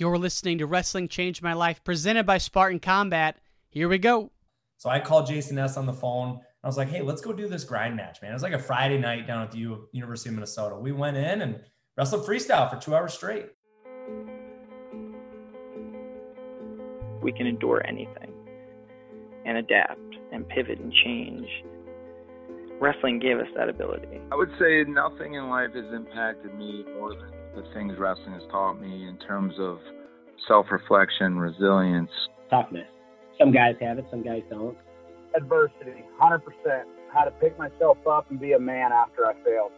You're listening to Wrestling Changed My Life, presented by Spartan Combat. Here we go. So I called Jason Ness on the phone. I was like, hey, let's go do this grind match, man. It was like a Friday night down at the U- University of Minnesota. We went in and wrestled freestyle for two hours straight. We can endure anything and adapt and pivot and change. Wrestling gave us that ability. I would say nothing in life has impacted me more than the things wrestling has taught me in terms of self reflection, resilience, toughness. Some guys have it, some guys don't. Adversity, 100%. How to pick myself up and be a man after I failed.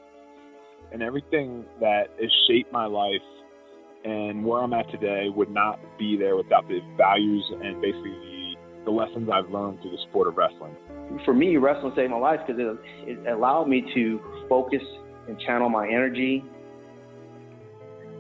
And everything that has shaped my life and where I'm at today would not be there without the values and basically the, the lessons I've learned through the sport of wrestling. For me, wrestling saved my life because it, it allowed me to focus and channel my energy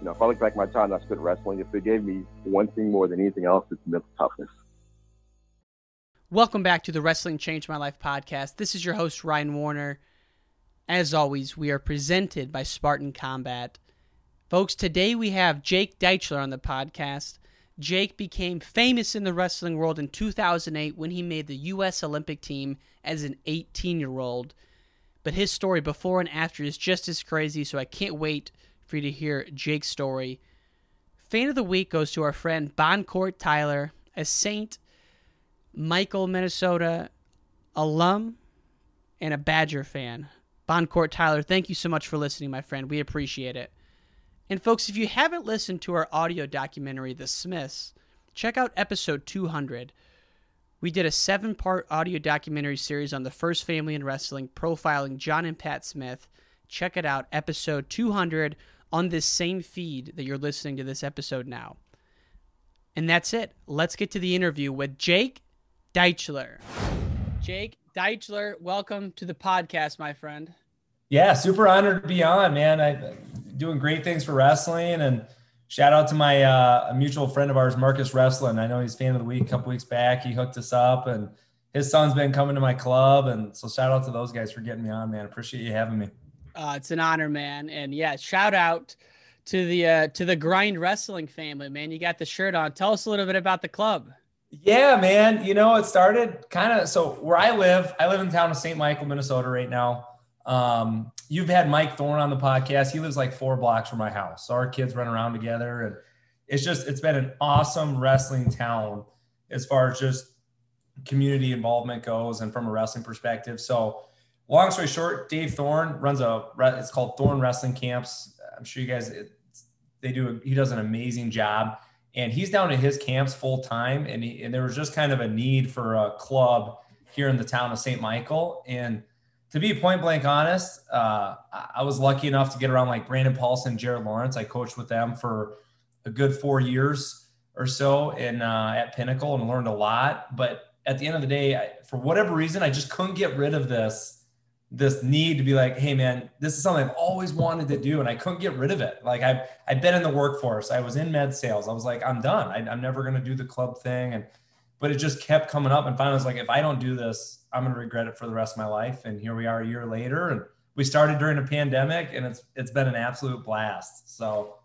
you know, if I look back at my time I spent wrestling, if it gave me one thing more than anything else, it's mental toughness. Welcome back to the Wrestling Changed My Life podcast. This is your host, Ryan Warner. As always, we are presented by Spartan Combat. Folks, today we have Jake Deichler on the podcast. Jake became famous in the wrestling world in 2008 when he made the U.S. Olympic team as an 18 year old. But his story before and after is just as crazy, so I can't wait for you to hear Jake's story. Fan of the week goes to our friend Boncourt Tyler, a St. Michael, Minnesota alum and a Badger fan. Boncourt Tyler, thank you so much for listening, my friend. We appreciate it. And folks, if you haven't listened to our audio documentary, The Smiths, check out episode 200. We did a seven part audio documentary series on the first family in wrestling, profiling John and Pat Smith. Check it out, episode 200 on this same feed that you're listening to this episode now. And that's it. Let's get to the interview with Jake Deichler. Jake Deichler, welcome to the podcast, my friend. Yeah, super honored to be on, man. I doing great things for wrestling and shout out to my uh, a mutual friend of ours, Marcus Wrestling. I know he's fan of the week a couple weeks back. He hooked us up and his son's been coming to my club. And so shout out to those guys for getting me on, man. Appreciate you having me. Uh, it's an honor, man. And yeah, shout out to the uh, to the Grind Wrestling family, man. You got the shirt on. Tell us a little bit about the club. Yeah, man. You know, it started kind of so where I live. I live in the town of St. Michael, Minnesota, right now. Um, you've had Mike Thorne on the podcast. He lives like four blocks from my house. So our kids run around together, and it's just it's been an awesome wrestling town as far as just community involvement goes, and from a wrestling perspective. So long story short, Dave Thorne runs a it's called Thorne Wrestling Camps. I'm sure you guys they do he does an amazing job, and he's down at his camps full time, and he, and there was just kind of a need for a club here in the town of St. Michael, and to be point blank honest, uh, I was lucky enough to get around like Brandon Paulson, Jared Lawrence. I coached with them for a good four years or so in uh, at Pinnacle and learned a lot. But at the end of the day, I, for whatever reason, I just couldn't get rid of this this need to be like, hey man, this is something I've always wanted to do, and I couldn't get rid of it. Like I've I've been in the workforce, I was in med sales. I was like, I'm done. I, am never gonna do the club thing, and but it just kept coming up. And finally, I was like, if I don't do this, I'm gonna regret it for the rest of my life. And here we are a year later, and we started during a pandemic, and it's it's been an absolute blast. So.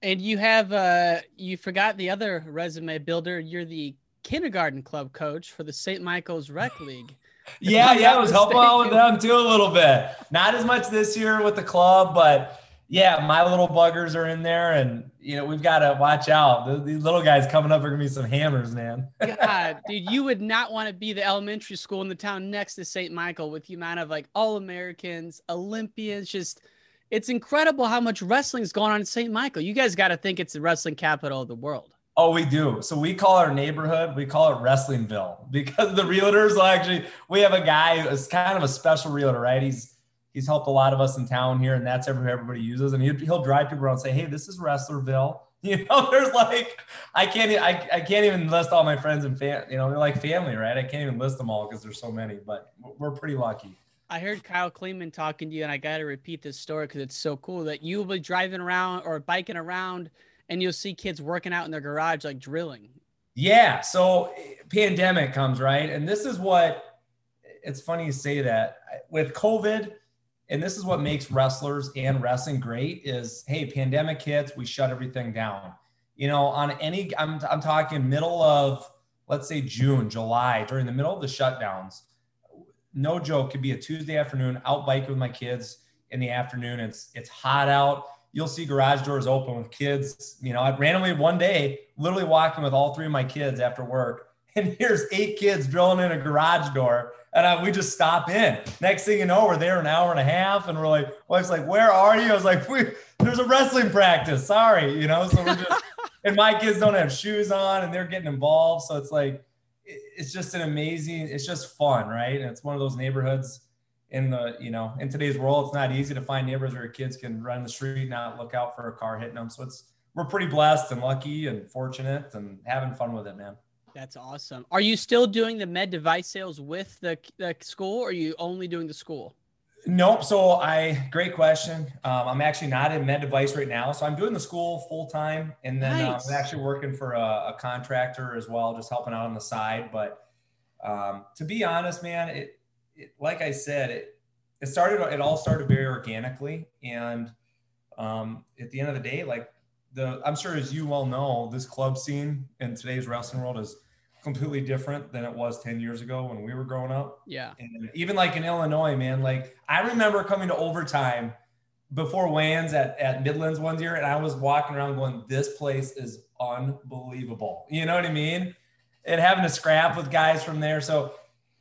And you have uh you forgot the other resume builder. You're the kindergarten club coach for the St. Michael's Rec League yeah, yeah, I was helping out with them too a little bit. Not as much this year with the club, but yeah, my little buggers are in there, and you know we've got to watch out. These little guys coming up are gonna be some hammers, man. God, dude, you would not want to be the elementary school in the town next to St. Michael with the amount of like all Americans, Olympians. Just, it's incredible how much wrestling's going on in St. Michael. You guys got to think it's the wrestling capital of the world. Oh, we do. So we call our neighborhood, we call it Wrestlingville because the realtors actually, we have a guy who's kind of a special realtor, right? He's, he's helped a lot of us in town here and that's who everybody uses. And he'll, he'll drive people around and say, Hey, this is Wrestlerville. You know, there's like I can't I, I can't even list all my friends and fam. You know, they're like family, right? I can't even list them all because there's so many. But we're pretty lucky. I heard Kyle Kleeman talking to you, and I got to repeat this story because it's so cool that you will be driving around or biking around, and you'll see kids working out in their garage like drilling. Yeah. So pandemic comes right, and this is what it's funny you say that with COVID and this is what makes wrestlers and wrestling great is hey pandemic hits we shut everything down you know on any i'm, I'm talking middle of let's say june july during the middle of the shutdowns no joke could be a tuesday afternoon out biking with my kids in the afternoon it's it's hot out you'll see garage doors open with kids you know i randomly one day literally walking with all three of my kids after work and here's eight kids drilling in a garage door and I, we just stop in. Next thing you know, we're there an hour and a half, and we're like, wife's like, "Where are you?" I was like, we, "There's a wrestling practice." Sorry, you know. So we're just, and my kids don't have shoes on, and they're getting involved. So it's like, it's just an amazing. It's just fun, right? And it's one of those neighborhoods in the, you know, in today's world, it's not easy to find neighbors where kids can run the street, and not look out for a car hitting them. So it's we're pretty blessed and lucky and fortunate and having fun with it, man. That's awesome. Are you still doing the med device sales with the, the school or are you only doing the school? Nope. So I, great question. Um, I'm actually not in med device right now. So I'm doing the school full time. And then uh, nice. uh, I'm actually working for a, a, contractor as well, just helping out on the side. But um, to be honest, man, it, it, like I said, it, it started, it all started very organically. And um, at the end of the day, like the, I'm sure as you well know, this club scene in today's wrestling world is completely different than it was 10 years ago when we were growing up. Yeah. And even like in Illinois, man, like I remember coming to overtime before Wans at, at Midlands one year, and I was walking around going, this place is unbelievable. You know what I mean? And having to scrap with guys from there. So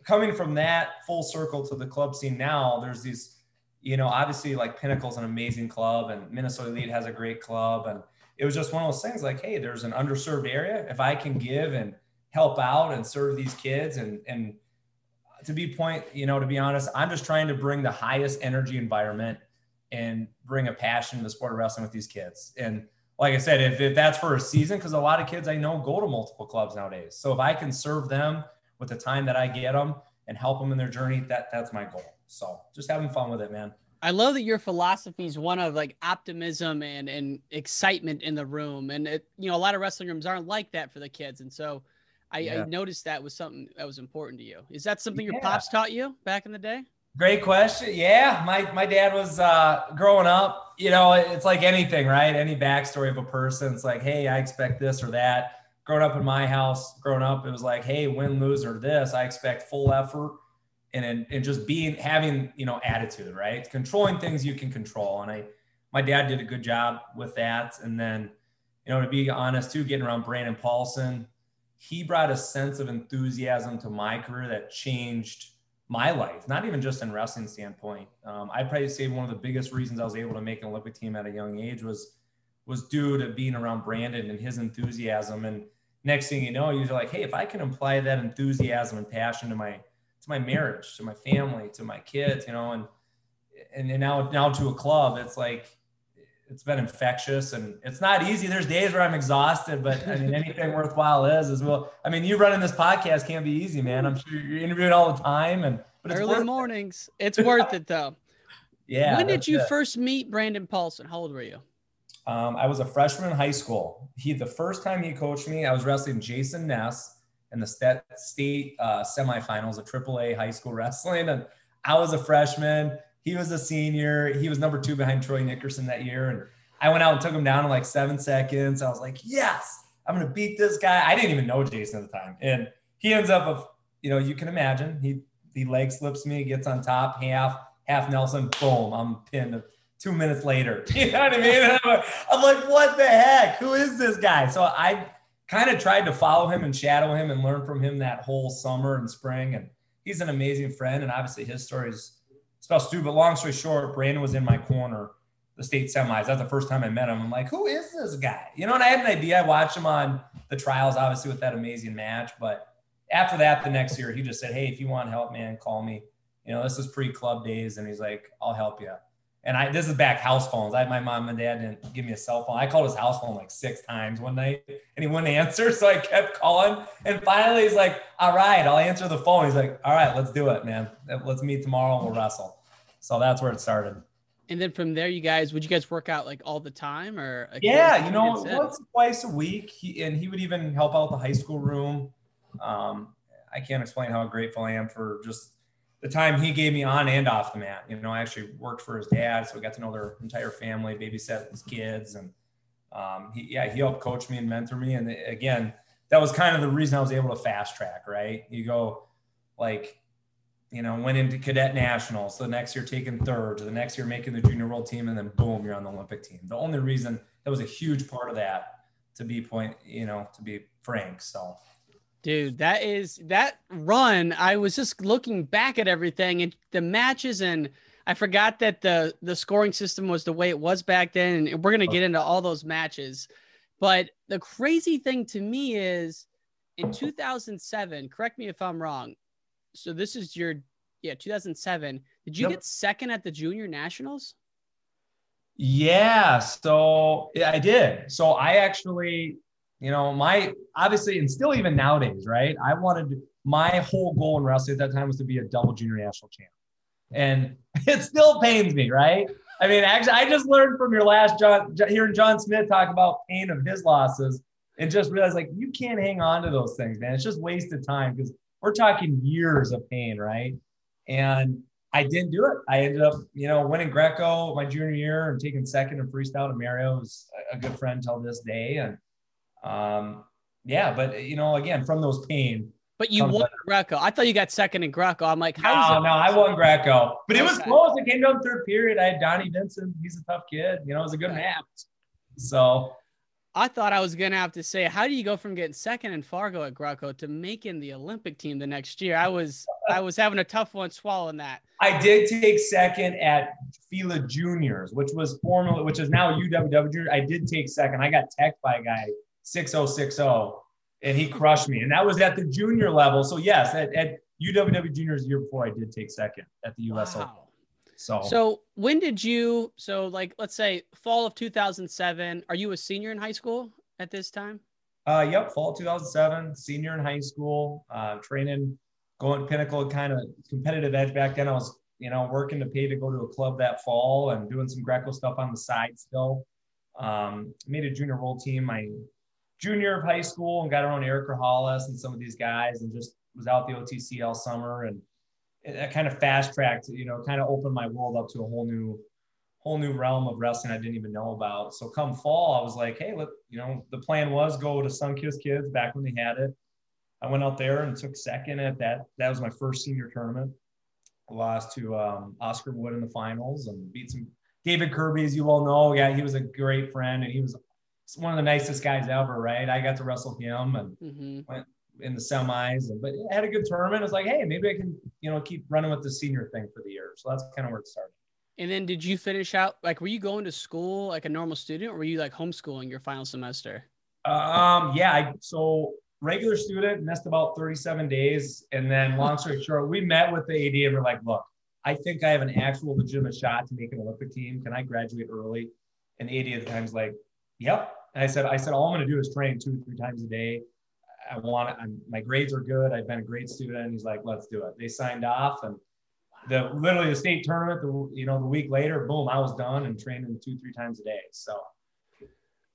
coming from that full circle to the club scene now, there's these, you know, obviously like Pinnacle's an amazing club and Minnesota Elite has a great club. And it was just one of those things like, hey, there's an underserved area. If I can give and help out and serve these kids and and to be point you know to be honest i'm just trying to bring the highest energy environment and bring a passion to the sport of wrestling with these kids and like i said if, if that's for a season because a lot of kids i know go to multiple clubs nowadays so if i can serve them with the time that i get them and help them in their journey that that's my goal so just having fun with it man I love that your philosophy is one of like optimism and and excitement in the room, and it you know a lot of wrestling rooms aren't like that for the kids, and so I, yeah. I, noticed that was something that was important to you. Is that something yeah. your pops taught you back in the day? Great question. Yeah, my my dad was uh, growing up. You know, it's like anything, right? Any backstory of a person. It's like, hey, I expect this or that. Growing up in my house, growing up, it was like, hey, win, lose, or this. I expect full effort, and and just being having you know attitude, right? Controlling things you can control, and I, my dad did a good job with that. And then, you know, to be honest too, getting around Brandon Paulson, he brought a sense of enthusiasm to my career that changed my life, not even just in wrestling standpoint. Um, I'd probably say one of the biggest reasons I was able to make an Olympic team at a young age was was due to being around Brandon and his enthusiasm. And next thing you know, you're like, hey, if I can apply that enthusiasm and passion to my to my marriage, to my family, to my kids, you know, and and, and now now to a club, it's like it's been infectious and it's not easy. There's days where I'm exhausted, but I mean, anything worthwhile is as well. I mean, you running this podcast can't be easy, man. I'm sure you're interviewing all the time and but early mornings. It. It's worth it though. Yeah. When did you it. first meet Brandon Paulson? How old were you? Um, I was a freshman in high school. He the first time he coached me, I was wrestling Jason Ness in the state, state uh, semifinals of AAA high school wrestling, and I was a freshman he was a senior. He was number two behind Troy Nickerson that year. And I went out and took him down in like seven seconds. I was like, yes, I'm going to beat this guy. I didn't even know Jason at the time. And he ends up of, you know, you can imagine he, he leg slips me, gets on top, half, half Nelson, boom, I'm pinned two minutes later. You know what I mean? I'm like, I'm like, what the heck? Who is this guy? So I kind of tried to follow him and shadow him and learn from him that whole summer and spring. And he's an amazing friend. And obviously his story is Special too. But long story short, Brandon was in my corner, the state semis. That's the first time I met him. I'm like, who is this guy? You know, and I had an idea. I watched him on the trials, obviously, with that amazing match. But after that, the next year, he just said, Hey, if you want help, man, call me. You know, this is pre club days. And he's like, I'll help you. And I this is back house phones. I my mom and dad didn't give me a cell phone. I called his house phone like six times one night and he wouldn't answer. So I kept calling. And finally he's like, all right, I'll answer the phone. He's like, all right, let's do it, man. Let's meet tomorrow and we'll wrestle. So that's where it started. And then from there, you guys, would you guys work out like all the time or? Yeah, you know, once twice a week. He, and he would even help out the high school room. Um, I can't explain how grateful I am for just the time he gave me on and off the mat. You know, I actually worked for his dad, so I got to know their entire family, babysat his kids, and um, he, yeah, he helped coach me and mentor me. And again, that was kind of the reason I was able to fast track. Right? You go like, you know, went into cadet nationals. So the next year taking third. The next year making the junior world team, and then boom, you're on the Olympic team. The only reason that was a huge part of that, to be point, you know, to be frank. So Dude, that is that run. I was just looking back at everything and the matches, and I forgot that the the scoring system was the way it was back then. And we're gonna get oh. into all those matches. But the crazy thing to me is in 2007, correct me if I'm wrong. So this is your yeah, 2007. Did you yep. get second at the junior nationals? Yeah, so yeah, I did. So I actually you know, my obviously, and still even nowadays, right? I wanted my whole goal in wrestling at that time was to be a double junior national champ. And it still pains me, right? I mean, actually, I just learned from your last John hearing John Smith talk about pain of his losses and just realized like you can't hang on to those things, man. It's just wasted time because we're talking years of pain, right? And I didn't do it. I ended up, you know, winning Greco my junior year and taking second in freestyle to Mario, who's a good friend till this day. And um, yeah, but you know, again, from those pain. But you won Greco. I thought you got second in Greco. I'm like, how? No, no, I won Greco, but it was close. It came down third period. I had Donnie Vincent. He's a tough kid. You know, it was a good match. So I thought I was gonna have to say, how do you go from getting second in Fargo at Greco to making the Olympic team the next year? I was I was having a tough one swallowing that. I did take second at Fila Juniors, which was formerly, which is now UWW Junior. I did take second. I got teched by a guy 6060 and he crushed me. And that was at the junior level. So yes, at, at UWW juniors year before I did take second at the US wow. Open. So So when did you so like let's say fall of 2007, are you a senior in high school at this time? Uh yep, fall 2007, senior in high school, uh training going pinnacle kind of competitive edge back then I was you know working to pay to go to a club that fall and doing some Greco stuff on the side still. Um, made a junior world team my junior of high school and got around Eric Rahales and some of these guys and just was out the OTC all summer and that kind of fast tracked, you know, kind of opened my world up to a whole new, whole new realm of wrestling I didn't even know about. So come fall, I was like, hey, look, you know, the plan was go to Sunkist Kids back when they had it. I went out there and took second at that. That was my first senior tournament. I lost to um, Oscar Wood in the finals and beat some David Kirby, as you all know. Yeah, he was a great friend and he was one of the nicest guys ever, right? I got to wrestle him and mm-hmm. went in the semis, and but I had a good tournament. It's like, hey, maybe I can, you know, keep running with the senior thing for the year. So that's kind of where it started. And then did you finish out like were you going to school like a normal student or were you like homeschooling your final semester? Um yeah, I so regular student missed about 37 days. And then long story short, we met with the AD and we're like, look, I think I have an actual legitimate shot to make an Olympic team. Can I graduate early? And the AD at the time's like, Yep. And I said, I said, all I'm going to do is train two, three times a day. I want it. I'm, my grades are good. I've been a great student. And he's like, let's do it. They signed off and the literally the state tournament, the, you know, the week later, boom, I was done and training two, three times a day. So,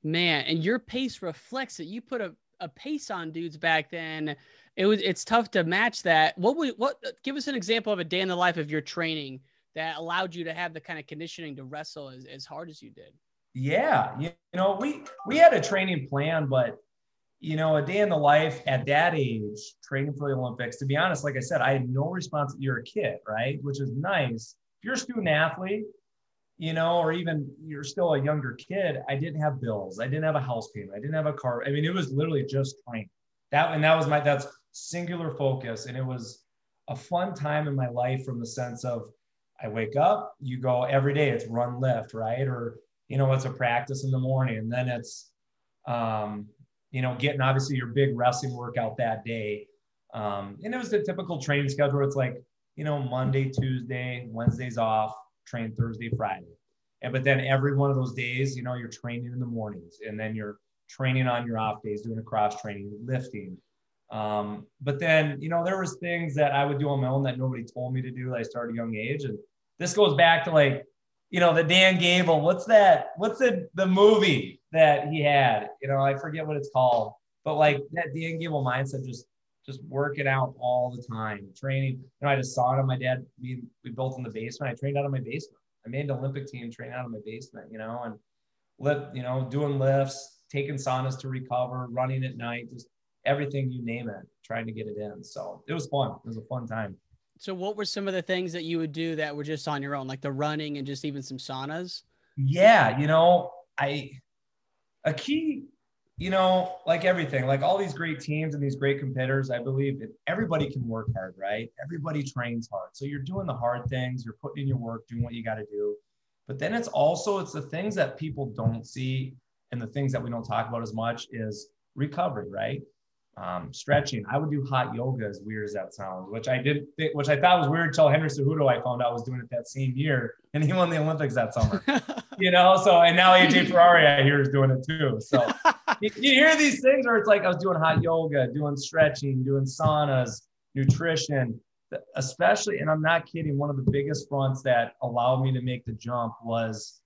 man, and your pace reflects it. You put a, a pace on dudes back then. It was, it's tough to match that. What would, what, give us an example of a day in the life of your training that allowed you to have the kind of conditioning to wrestle as, as hard as you did. Yeah, you know, we we had a training plan, but you know, a day in the life at that age, training for the Olympics. To be honest, like I said, I had no response. You're a kid, right? Which is nice. If you're a student athlete, you know, or even you're still a younger kid, I didn't have bills. I didn't have a house payment. I didn't have a car. I mean, it was literally just training. That and that was my that's singular focus, and it was a fun time in my life from the sense of I wake up, you go every day. It's run lift, right? Or you know, it's a practice in the morning. And then it's, um, you know, getting obviously your big wrestling workout that day. Um, and it was the typical training schedule it's like, you know, Monday, Tuesday, Wednesdays off, train Thursday, Friday. And but then every one of those days, you know, you're training in the mornings and then you're training on your off days, doing a cross training, lifting. Um, but then, you know, there was things that I would do on my own that nobody told me to do that I started a young age. And this goes back to like, you know, the Dan Gable, what's that? What's the the movie that he had? You know, I forget what it's called, but like that Dan Gable mindset, just just working out all the time, training. You know, I just saw it on my dad. We we built in the basement. I trained out of my basement. I made an Olympic team train out of my basement, you know, and lift, you know, doing lifts, taking saunas to recover, running at night, just everything you name it, trying to get it in. So it was fun. It was a fun time. So what were some of the things that you would do that were just on your own, like the running and just even some saunas? Yeah, you know, I a key, you know, like everything, like all these great teams and these great competitors, I believe that everybody can work hard, right? Everybody trains hard. So you're doing the hard things, you're putting in your work, doing what you got to do. But then it's also it's the things that people don't see and the things that we don't talk about as much is recovery, right? Um, stretching. I would do hot yoga, as weird as that sounds, which I did, th- which I thought was weird until Henry Cejudo I found out was doing it that same year, and he won the Olympics that summer. you know, so and now AJ Ferrari I hear is doing it too. So you, you hear these things where it's like I was doing hot yoga, doing stretching, doing saunas, nutrition, especially, and I'm not kidding. One of the biggest fronts that allowed me to make the jump was,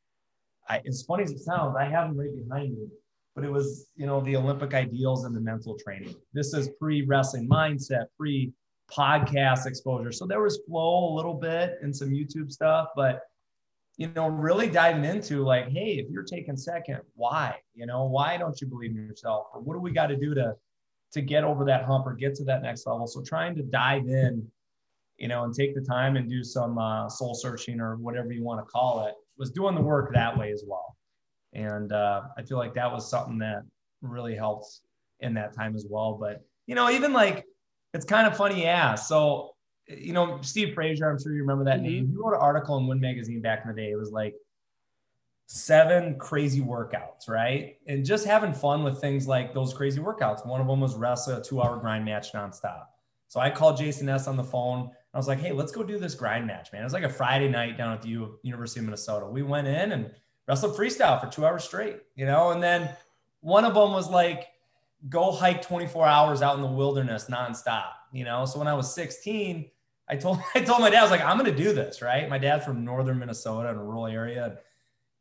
I, as funny as it sounds, I have them right behind me but it was you know the olympic ideals and the mental training. This is pre wrestling mindset pre podcast exposure. So there was flow a little bit and some youtube stuff but you know really diving into like hey if you're taking second why? You know why don't you believe in yourself? Or what do we got to do to to get over that hump or get to that next level? So trying to dive in you know and take the time and do some uh, soul searching or whatever you want to call it was doing the work that way as well and uh, I feel like that was something that really helped in that time as well. But, you know, even like, it's kind of funny, yeah. So, you know, Steve Fraser, I'm sure you remember that. Mm-hmm. He wrote an article in Win Magazine back in the day. It was like seven crazy workouts, right? And just having fun with things like those crazy workouts. One of them was wrestle a two hour grind match nonstop. So I called Jason Ness on the phone. I was like, hey, let's go do this grind match, man. It was like a Friday night down at the U- University of Minnesota. We went in and wrestled freestyle for two hours straight, you know, and then one of them was like, go hike 24 hours out in the wilderness nonstop, you know. So when I was 16, I told I told my dad, I was like, I'm gonna do this, right? My dad's from northern Minnesota in a rural area.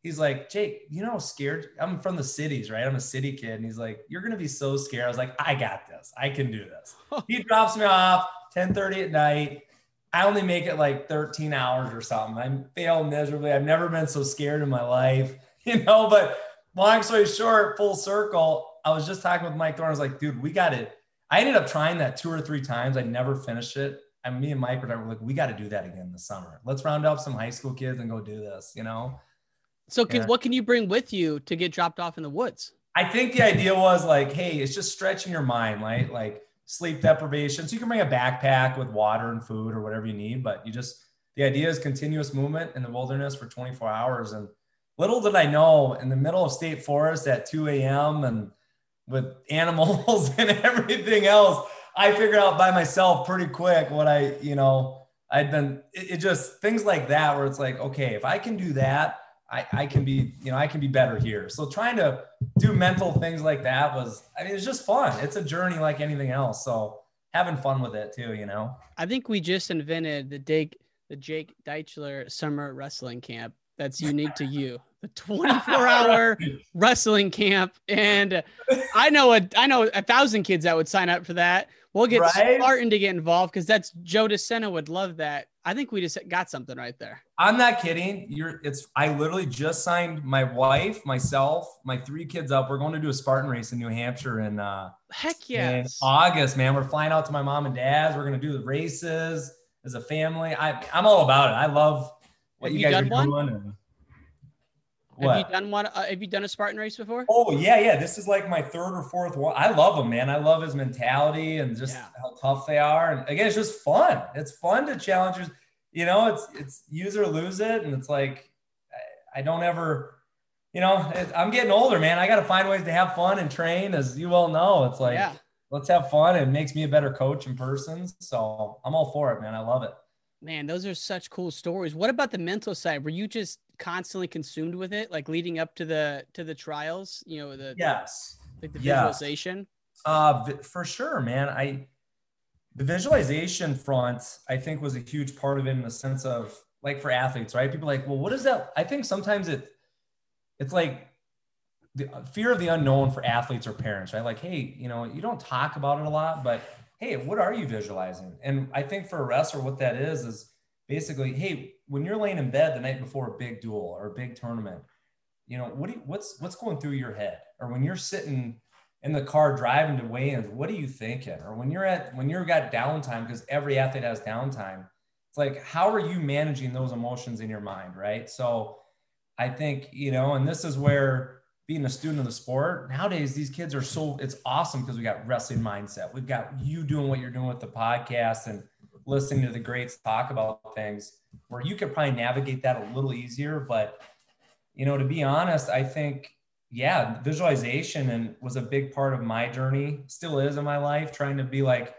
He's like, Jake, you know, scared. I'm from the cities, right? I'm a city kid. And he's like, You're gonna be so scared. I was like, I got this. I can do this. he drops me off 10 30 at night. I only make it like 13 hours or something. I fail miserably. I've never been so scared in my life, you know. But long story short, full circle. I was just talking with Mike Thorne. I was like, dude, we got it. I ended up trying that two or three times. I never finished it. And me and Mike were like, we got to do that again this summer. Let's round up some high school kids and go do this, you know? So, can, yeah. what can you bring with you to get dropped off in the woods? I think the idea was like, hey, it's just stretching your mind, right? Like, sleep deprivation. So you can bring a backpack with water and food or whatever you need, but you just, the idea is continuous movement in the wilderness for 24 hours. And little did I know in the middle of state forest at 2 a.m. and with animals and everything else, I figured out by myself pretty quick what I, you know, I'd been, it, it just things like that where it's like, okay, if I can do that, I, I can be, you know, I can be better here. So trying to do mental things like that was, I mean, it's just fun. It's a journey like anything else. So having fun with it too, you know? I think we just invented the Jake, the Jake Deichler summer wrestling camp. That's unique to you. The 24 hour wrestling camp. And I know a, I know a thousand kids that would sign up for that. We'll get right? Spartan to get involved because that's Joe DeSena would love that. I think we just got something right there. I'm not kidding. You're it's I literally just signed my wife, myself, my three kids up. We're going to do a Spartan race in New Hampshire in uh heck yes. In August, man. We're flying out to my mom and dad's. We're gonna do the races as a family. I I'm all about it. I love what Have you, you guys are one? doing. And, have you done one? Uh, have you done a Spartan race before? Oh yeah, yeah. This is like my third or fourth one. I love him, man. I love his mentality and just yeah. how tough they are. And again, it's just fun. It's fun to challenge. You know, it's it's use or lose it, and it's like I, I don't ever. You know, I'm getting older, man. I got to find ways to have fun and train, as you all know. It's like yeah. let's have fun. It makes me a better coach in person. So I'm all for it, man. I love it. Man, those are such cool stories. What about the mental side? Were you just constantly consumed with it, like leading up to the to the trials? You know, the yes, like the visualization. Uh, for sure, man. I the visualization front, I think, was a huge part of it in the sense of like for athletes, right? People are like, well, what is that? I think sometimes it it's like the fear of the unknown for athletes or parents, right? Like, hey, you know, you don't talk about it a lot, but hey, what are you visualizing? And I think for a wrestler, what that is is basically, hey, when you're laying in bed the night before a big duel or a big tournament, you know, what do you, what's what's going through your head? Or when you're sitting in the car driving to weigh-ins, what are you thinking? Or when you're at when you're got downtime, because every athlete has downtime, it's like how are you managing those emotions in your mind, right? So I think, you know, and this is where being a student of the sport nowadays, these kids are so it's awesome because we got wrestling mindset. We've got you doing what you're doing with the podcast and listening to the greats talk about things where you could probably navigate that a little easier. But you know, to be honest, I think yeah, visualization and was a big part of my journey, still is in my life, trying to be like,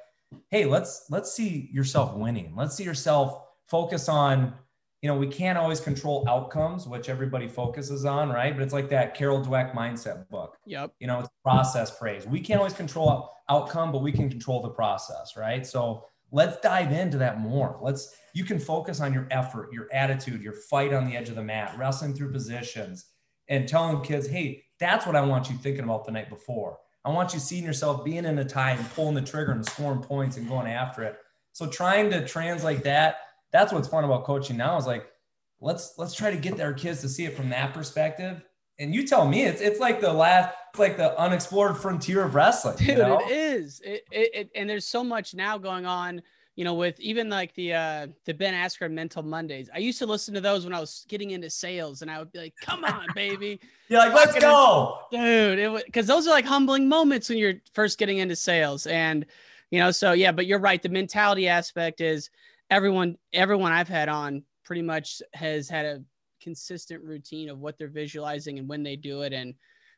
hey, let's let's see yourself winning. Let's see yourself focus on, you know, we can't always control outcomes, which everybody focuses on, right? But it's like that Carol Dweck mindset book. Yep. You know, it's process praise. We can't always control outcome, but we can control the process, right? So let's dive into that more. Let's you can focus on your effort, your attitude, your fight on the edge of the mat, wrestling through positions, and telling kids, hey, that's what I want you thinking about the night before. I want you seeing yourself being in a tie and pulling the trigger and scoring points and going after it. So trying to translate that, that's what's fun about coaching now is like, let's let's try to get our kids to see it from that perspective. And you tell me, it's it's like the last, it's like the unexplored frontier of wrestling. you Dude, know? it is. It, it, it and there's so much now going on. You know, with even like the uh the Ben Askren Mental Mondays. I used to listen to those when I was getting into sales, and I would be like, "Come on, baby." You're like, let's go. dude it because those are like humbling moments when you're first getting into sales and you know so yeah but you're right the mentality aspect is everyone everyone i've had on pretty much has had a consistent routine of what they're visualizing and when they do it and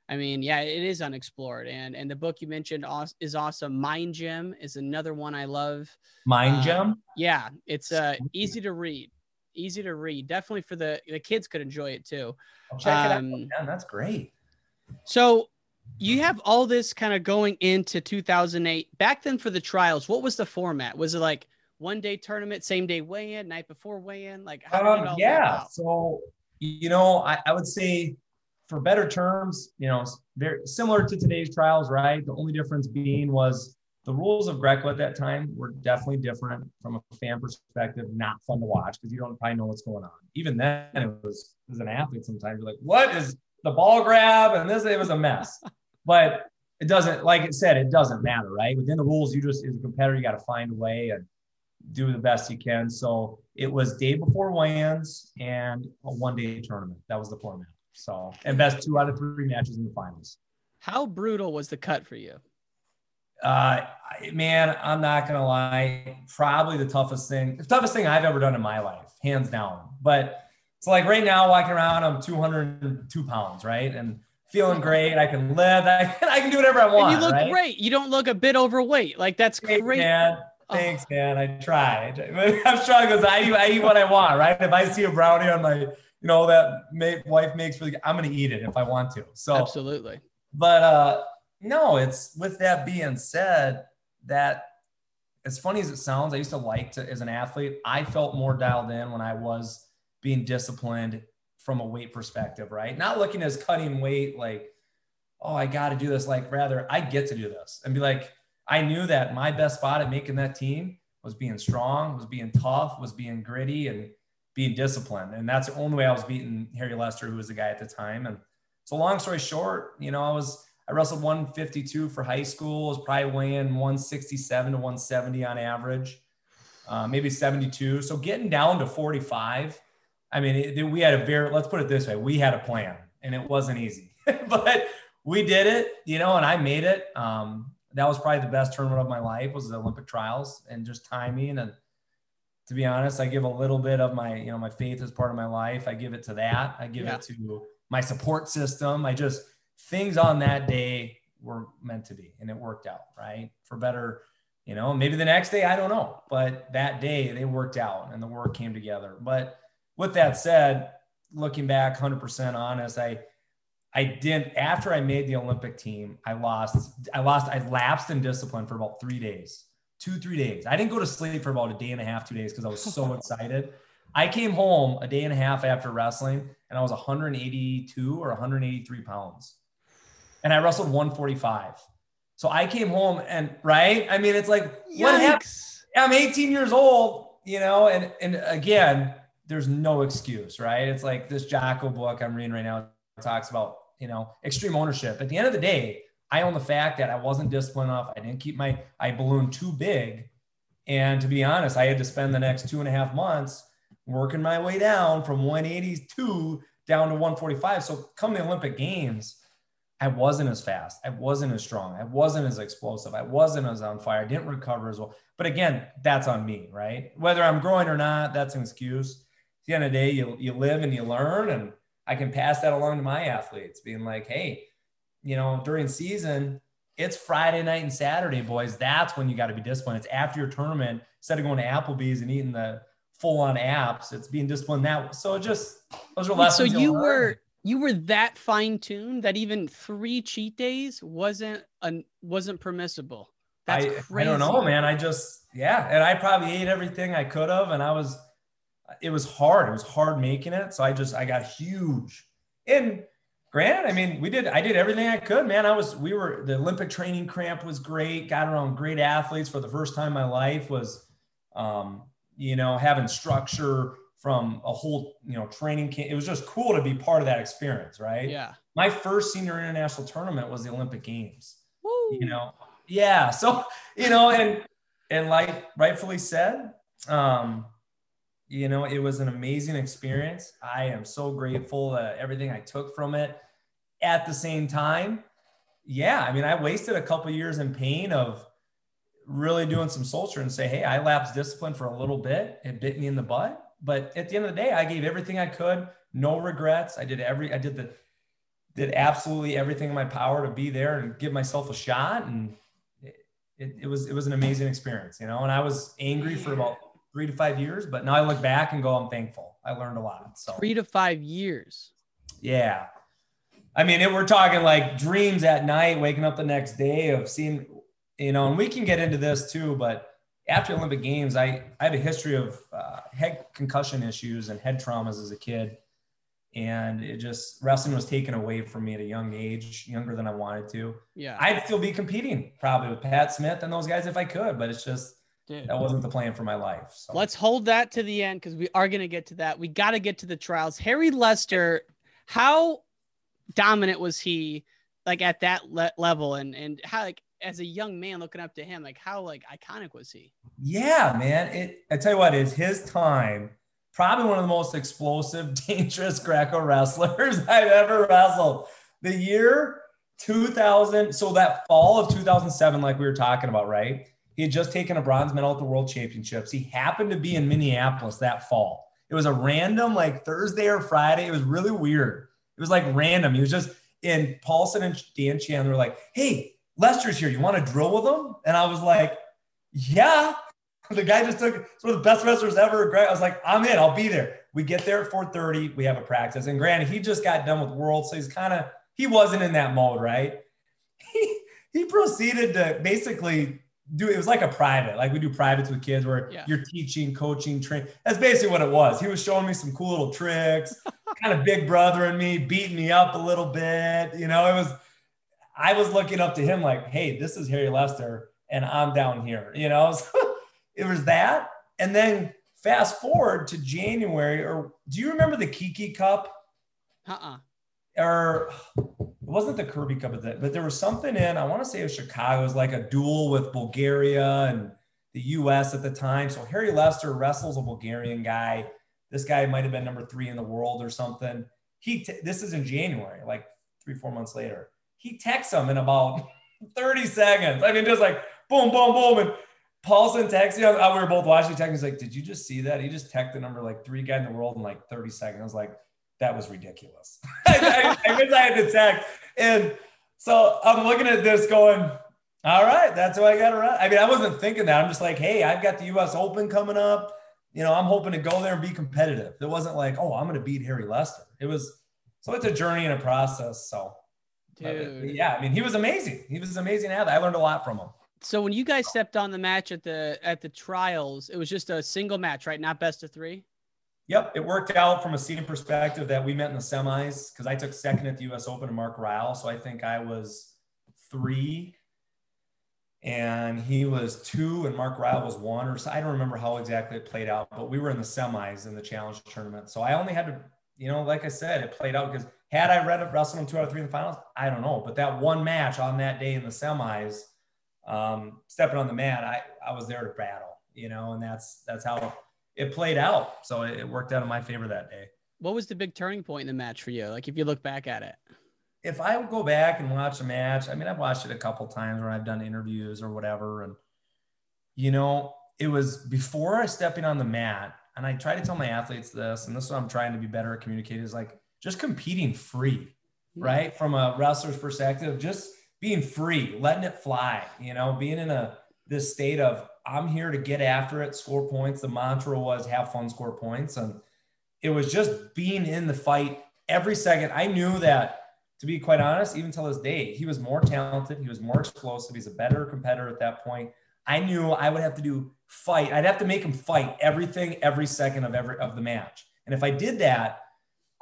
i mean yeah it is unexplored and and the book you mentioned is awesome mind gym is another one i love Mind Uh, gem. yeah it's uh easy to read easy to read definitely for the the kids could enjoy it too Check it out. um, Man, that's great. so you have all this kind of going into 2008. Back then for the trials, what was the format? Was it like one day tournament, same day weigh in, night before weigh in? Like how did it Um, yeah. So, you know, I, I would say for better terms, you know, very similar to today's trials, right? The only difference being was the rules of Greco at that time were definitely different from a fan perspective, not fun to watch because you don't probably know what's going on. Even then, it was as an athlete, sometimes you're like, what is the ball grab? And this, it was a mess. but it doesn't, like it said, it doesn't matter, right? Within the rules, you just, as a competitor, you got to find a way and do the best you can. So it was day before weigh-ins and a one-day tournament. That was the format. So and best two out of three matches in the finals. How brutal was the cut for you? Uh, man, I'm not gonna lie. Probably the toughest thing, the toughest thing I've ever done in my life, hands down. But it's like right now, walking around, I'm 202 pounds, right, and feeling great. I can live. I can, I can do whatever I want. and you look right? great. You don't look a bit overweight. Like that's Thanks, great. man. Thanks, man. I tried. I'm struggling because I, eat- I eat what I want, right? If I see a brownie on my, you know, that wife makes for the, I'm going to eat it if I want to. So, Absolutely. but uh, no, it's with that being said, that as funny as it sounds, I used to like to, as an athlete, I felt more dialed in when I was being disciplined from a weight perspective, right? Not looking as cutting weight, like, oh, I got to do this. Like, rather, I get to do this and be like, I knew that my best spot at making that team was being strong, was being tough, was being gritty, and being disciplined. And that's the only way I was beating Harry Lester, who was the guy at the time. And so, long story short, you know, I was I wrestled 152 for high school. I Was probably weighing 167 to 170 on average, uh, maybe 72. So getting down to 45. I mean, it, we had a very let's put it this way: we had a plan, and it wasn't easy, but we did it, you know, and I made it. Um, that was probably the best tournament of my life was the Olympic trials and just timing and to be honest, I give a little bit of my, you know, my faith as part of my life. I give it to that. I give Yeah. it to my support system. I just things on that day were meant to be and it worked out, right? For better, You know, maybe the next day, I don't know. But that day they worked out and the work came together. But with that said, looking back 100% honest, I, I didn't after I made the Olympic team, I lost, I lost, I lapsed in discipline for about three days, two, three days. I didn't go to sleep for about a day and a half, two days because I was so excited. I came home a day and a half after wrestling and I was 182 or 183 pounds. And I wrestled 145. So I came home and right. I mean, it's like Yikes. what happened? I'm 18 years old, you know, and and again, there's no excuse, right? It's like this Jocko book I'm reading right now talks about, you know, extreme ownership. At the end of the day, I own the fact that I wasn't disciplined enough. I didn't keep my I ballooned too big. And to be honest, I had to spend the next two and a half months working my way down from 182 down to 145. So come the Olympic Games, I wasn't as fast. I wasn't as strong. I wasn't as explosive. I wasn't as on fire. I didn't recover as well. But again, that's on me, right? Whether I'm growing or not, that's an excuse. At the end of the day, you, you live and you learn. And I can pass that along to my athletes, being like, hey, you know, during season, it's Friday night and Saturday, boys. That's when you got to be disciplined. It's after your tournament, instead of going to Applebee's and eating the full on apps, it's being disciplined that. So just those are Wait, so you were you were that fine tuned that even three cheat days wasn't an wasn't permissible. That's I, crazy. I don't know, man. I just, yeah. And I probably ate everything I could have. And I was, it was hard. It was hard making it. So I just, I got huge. And granted, I mean, we did, I did everything I could, man. I was, we were, the Olympic training camp was great. Got around great athletes for the first time in my life was, um, you know, having structure from a whole, you know, training camp. It was just cool to be part of that experience, right? Yeah. My first senior international tournament was the Olympic Games Woo. you know yeah so you know and and like rightfully said um you know it was an amazing experience. I am so grateful that everything i took from it. At the same time yeah i mean i wasted a couple years in pain of really doing some soul and say hey i lapsed discipline for a little bit. It bit me in the butt. But at the end of the day i gave everything i could. No regrets. I did every i did the did absolutely everything in my power to be there and give myself a shot. And it, it, it, was it was an amazing experience you know? And i was angry for about three to five years but now i look back and go i'm thankful i learned a lot so Three to five years. yeah i mean it, we're talking like dreams at night waking up the next day of seeing you know and we can get into this too but after olympic games i i have a history of uh, head concussion issues and head traumas as a kid and it just wrestling was taken away from me at a young age, younger than I wanted to. Yeah. I'd still be competing probably with Pat Smith and those guys if I could, but it's just Dude. that wasn't the plan for my life. So Let's hold that to the end because we are going to get to that. We got to get to the trials. Harry Lester, how dominant was he like at that le- level and and how like as a young man looking up to him like how like iconic was he? yeah, man. It I tell you what, is his time probably one of the most explosive, dangerous Greco wrestlers I've ever wrestled. The year 2000, so that fall of 2007, like we were talking about, right? He had just taken a bronze medal at the World Championships. He happened to be in Minneapolis that fall. It was a random, like Thursday or Friday. It was really weird. It was like random. He was just in Paulson and Dan Chandler were like, hey, Lester's here. You want to drill with him? And I was like, yeah. The guy just took one of the best wrestlers ever. I was like, I'm in. I'll be there. We get there at 4:30. We have a practice. And granted, he just got done with World, so he's kind of he wasn't in that mode, right? He he proceeded to basically do it was like a private, like we do privates with kids where Yeah. you're teaching, coaching, train. That's basically what it was. He was showing me some cool little tricks, kind of big brother and me, beating me up a little bit. You know, it was I was looking up to him like, hey, this is Harry Lester, and I'm down here, you know. So it was that. And then fast forward to January, or do you remember the Kiki Cup? Uh-uh. Or it wasn't the Kirby Cup, but, the, but there was something in, I want to say it was Chicago, it was like a duel with Bulgaria and the US at the time. So Harry Lester wrestles a Bulgarian guy. This guy might have been number three in the world or something. He, t- this is in January, like three, four months later. He texts him in about 30 seconds. I mean, just like boom, boom, boom. And Paulson texts you. Uh, we were both watching text. He's like, Did you just see that? He just texted the number like three guy in the world in like 30 seconds. I was like, That was ridiculous. I, I, I guess I had to text. And so I'm looking at this going, All right, that's why I got to run. I mean, I wasn't thinking that. I'm just like, hey, I've got the U.S. Open coming up. You know, I'm hoping to go there and be competitive. It wasn't like, oh, I'm going to beat Harry Lester. It was so it's a journey and a process. So, uh, Dude. yeah, I mean, he was amazing. He was amazing athlete. I learned a lot from him. So when you guys stepped on the match at the at the trials, it was just a single match, right? Not best of three. Yep, it worked out from a seating perspective that we met in the semis because I took second at the U.S. Open to Mark Ryle, so I think I was three, and he was two, and Mark Ryle was one, or so I don't remember how exactly it played out, but we were in the semis in the challenge tournament, so I only had to, you know, like I said, it played out because had I read it wrestled him two out of three in the finals, I don't know, but that one match on that day in the semis, um, stepping on the mat, I I was there to battle, you know, and that's that's how it played out. So it, it worked out in my favor that day. What was the big turning point in the match for you? Like if you look back at it. If I would go back and watch a match, I mean, I've watched it a couple times where I've done interviews or whatever, and you know, it was before I stepping on the mat, and I try to tell my athletes this, and this is what I'm trying to be better at communicating is like just competing free, right? From a wrestler's perspective, just being free, letting it fly, you know, being in a this state of I'm here to get after it, score points. The mantra was have fun, score points. And it was just being in the fight every second. I knew that, to be quite honest, even till this day, he was more talented. He was more explosive. He's a better competitor at that point. I knew I would have to do fight. I'd have to make him fight everything, every second of every of the match. And if I did that,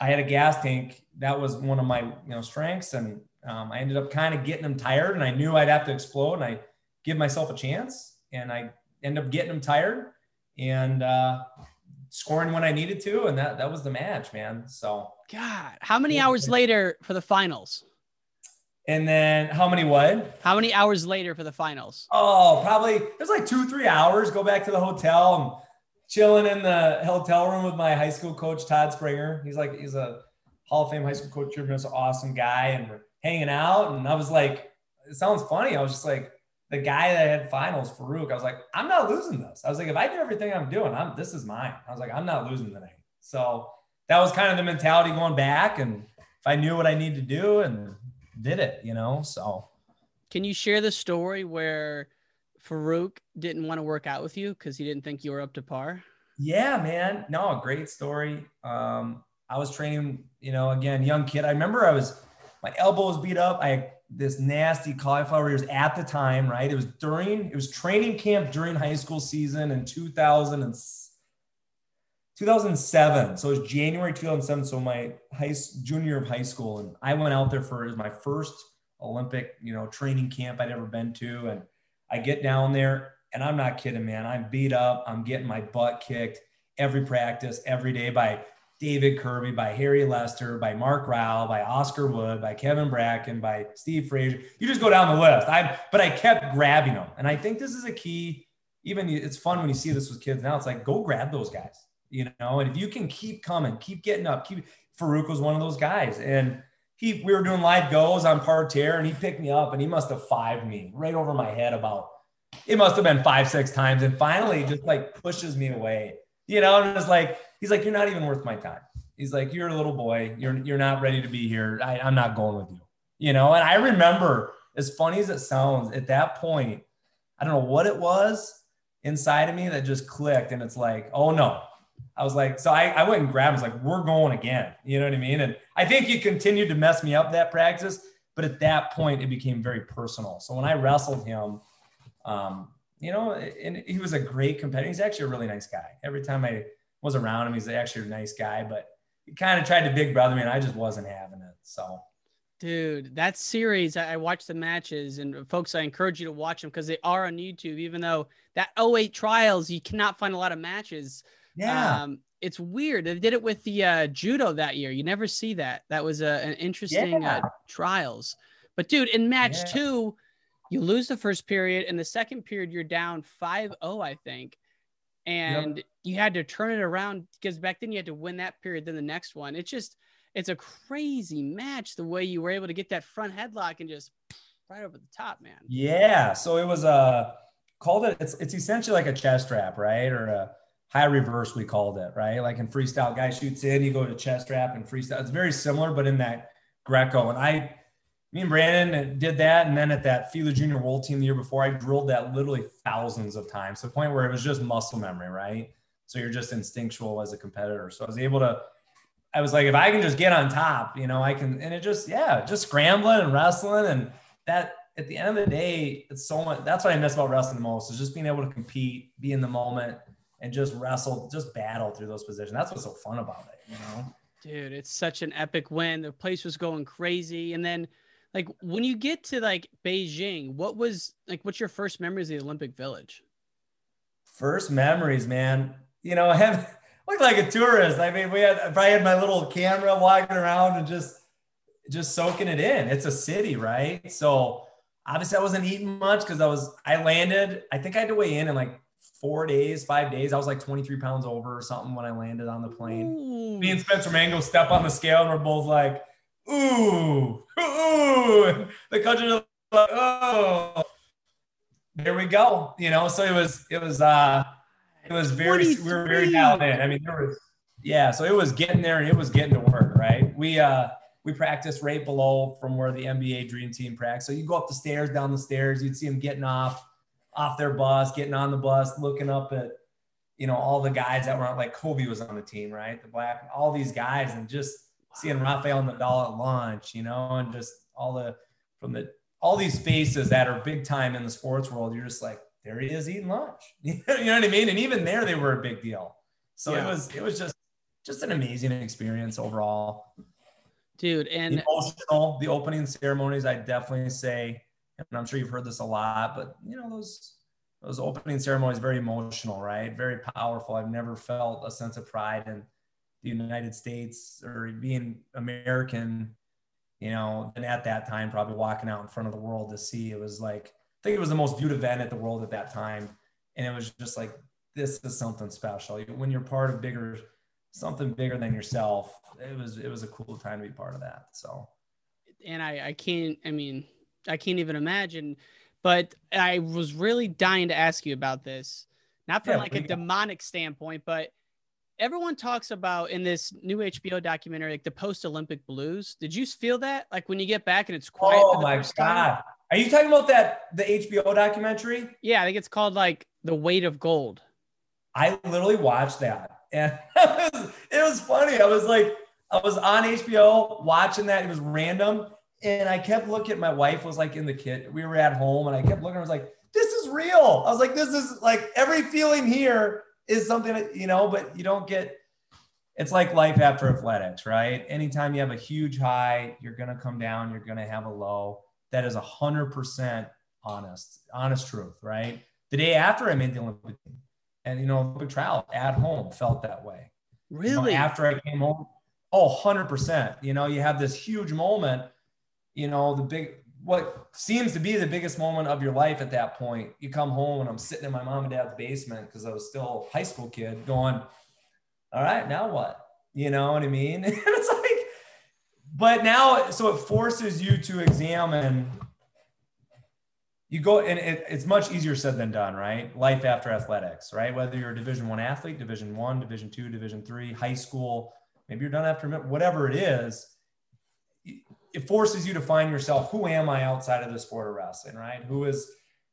I had a gas tank. That was one of my you know strengths, and um, I ended up kind of getting him tired. And I knew I'd have to explode, and I give myself a chance and I end up getting them tired and uh, scoring when I needed to, and that that was the match, man. So God, how many hours later for the finals? And then how many what? How many hours later for the finals? Oh, probably it was like two, three hours. Go back to the hotel. I'm chilling in the hotel room with my high school coach, Todd Springer. He's like, he's a Hall of Fame high school coach, he's an awesome guy, and we're hanging out. And I was like, it sounds funny. I was just like, the guy that had finals, Farouk, I was like, I'm not losing this. I was like, if I do everything I'm doing, I'm this is mine. I was like, I'm not losing the name. So that was kind of the mentality going back. And if I knew what I needed to do and did it, you know. So can you share the story where Farouk didn't want to work out with you because he didn't think you were up to par? Yeah, man. No, a great story. Um, I was training, you know, again, young kid. I remember I was my elbow was beat up. I this nasty cauliflower ears at the time, right? It was during, it was training camp during high school season in 2000 and 2007. So it was January 2007. So my high junior of high school. And I went out there for, it was my first Olympic, you know, training camp I'd ever been to. And I get down there and I'm not kidding, man. I'm beat up. I'm getting my butt kicked every practice, every day by David Kirby, by Harry Lester, by Mark Ryle, by Oscar Wood, by Kevin Bracken, by Steve Fraser. You just go down the list. I but I kept grabbing them, and I think this is a key. Even it's fun when you see this with kids now. It's like go grab those guys, you know. And if you can keep coming, keep getting up. Keep Farouk was one of those guys, and he we were doing live goes on parterre, and he picked me up, and he must have fived me right over my head about. It must have been five, six times, and finally just like pushes me away you know, and it's like, he's like, you're not even worth my time. He's like, you're a little boy. You're, you're not ready to be here. I, I'm not going with you, you know? And I remember as funny as it sounds at that point, I don't know what it was inside of me that just clicked. And it's like, oh no, I was like, so I, I went and grabbed him. I was like, we're going again. You know what I mean? And I think he continued to mess me up that practice. But at that point, it became very personal. So when I wrestled him, um, you know, and he was a great competitor. He's actually a really nice guy. Every time I was around him, he's actually a nice guy, but he kind of tried to big brother me and I just wasn't having it. So, dude, that series, I watched the matches and folks, I encourage you to watch them because they are on YouTube, even though that 08 trials, you cannot find a lot of matches. Yeah. Um, it's weird. They did it with the uh, judo that year. You never see that. That was a, an interesting yeah. uh, trials. But dude, in match Yeah. two, you lose the first period. and the second period, you're down 5-0, I think. And you had to turn it around because back then you had to win that period, then the next one. It's just it's a crazy match the way you were able to get that front headlock and just right over the top, man. Yeah. So it was uh called it it's it's essentially like a chest strap, right? Or a high reverse we called it, right? Like in freestyle, guy shoots in, you go to chest strap and freestyle. It's very similar, but in that Greco. And I me and Brandon did that. And then at that FILA Junior World Team the year before, I drilled that literally thousands of times to the point where it was just muscle memory, right? So you're just instinctual as a competitor. So I was able to, I was like, if I can just get on top, you know, I can, and it just, yeah, just scrambling and wrestling. And that at the end of the day, it's so much, that's what I miss about wrestling the most is just being able to compete, be in the moment and just wrestle, just battle through those positions. That's what's so fun about it, you know? Dude, it's such an epic win. The place was going crazy. And then, like, when you get to like Beijing, what was like, what's your first memories of the Olympic Village? First memories, man. You know, I have looked like a tourist. I mean, we had, if I had my little camera walking around and just, just soaking it in. It's a city, right? So obviously I wasn't eating much because I was, I landed, I think I had to weigh in in like four days, five days. I was like 23 pounds over or something when I landed on the plane. Ooh. Me and Spenser Mango step on the scale and we're both like, ooh, ooh. The country like, oh, there we go. You know, so it was, it was, uh, it was very, we were very dialed in. I mean, there was, yeah. So it was getting there and it was getting to work, right? We, uh, we practiced right below from where the NBA Dream Team practiced. So you go up the stairs, down the stairs, you'd see them getting off off their bus, getting on the bus, looking up at, you know, all the guys that were like Kobe was on the team, right? The black, all these guys, and just seeing Rafael Nadal at lunch, you know, and just all the, from the, all these faces that are big time in the sports world, you're just like, there he is eating lunch. you know what I mean? And even there, they were a big deal. So yeah. it was, it was just, just an amazing experience overall. Dude, and emotional, the opening ceremonies, I definitely say and I'm sure you've heard this a lot, but you know, those those opening ceremonies very emotional, right? Very powerful. I've never felt a sense of pride in the United States or being American, you know, and at that time, probably walking out in front of the world to see it was like, I think it was the most viewed event at the world at that time. And it was just like, this is something special. When you're part of bigger, something bigger than yourself, it was, it was a cool time to be part of that. So, and I, I can't, I mean, I can't even imagine. But I was really dying to ask you about this, not from yeah, like a demonic standpoint, but everyone talks about in this new HBO documentary, like the post Olympic blues. Did you feel that? Like when you get back and it's quiet? Oh my God. Time? Are you talking about that, the HBO documentary? Yeah, I think it's called like The Weight of Gold. I literally watched that. And it was, it was funny. I was like, I was on HBO watching that. It was random. And I kept looking. My wife was like in the kit. We were at home, and I kept looking. I was like, "This is real." I was like, "This is like every feeling here is something that you know, but you don't get." It's like life after athletics, right? Anytime you have a huge high, you're gonna come down. You're gonna have a low. That is a hundred percent honest, honest truth, right? The day after I made the Olympic team, and you know, Olympic trial at home felt that way. Really? You know, after I came home, oh, 100%. You know, you have this huge moment you know, the big, what seems to be the biggest moment of your life at that point. You come home and I'm sitting in my mom and dad's basement because I was still a high school kid going, all right, now what? You know what I mean? And it's like, but now, so it forces you to examine. You go, and it, it's much easier said than done, right? Life after athletics, right? Whether you're a Division One athlete, Division One, Division Two, Division Three, high school, maybe you're done after whatever it is it forces you to find yourself who am i outside of the sport of wrestling right? Who is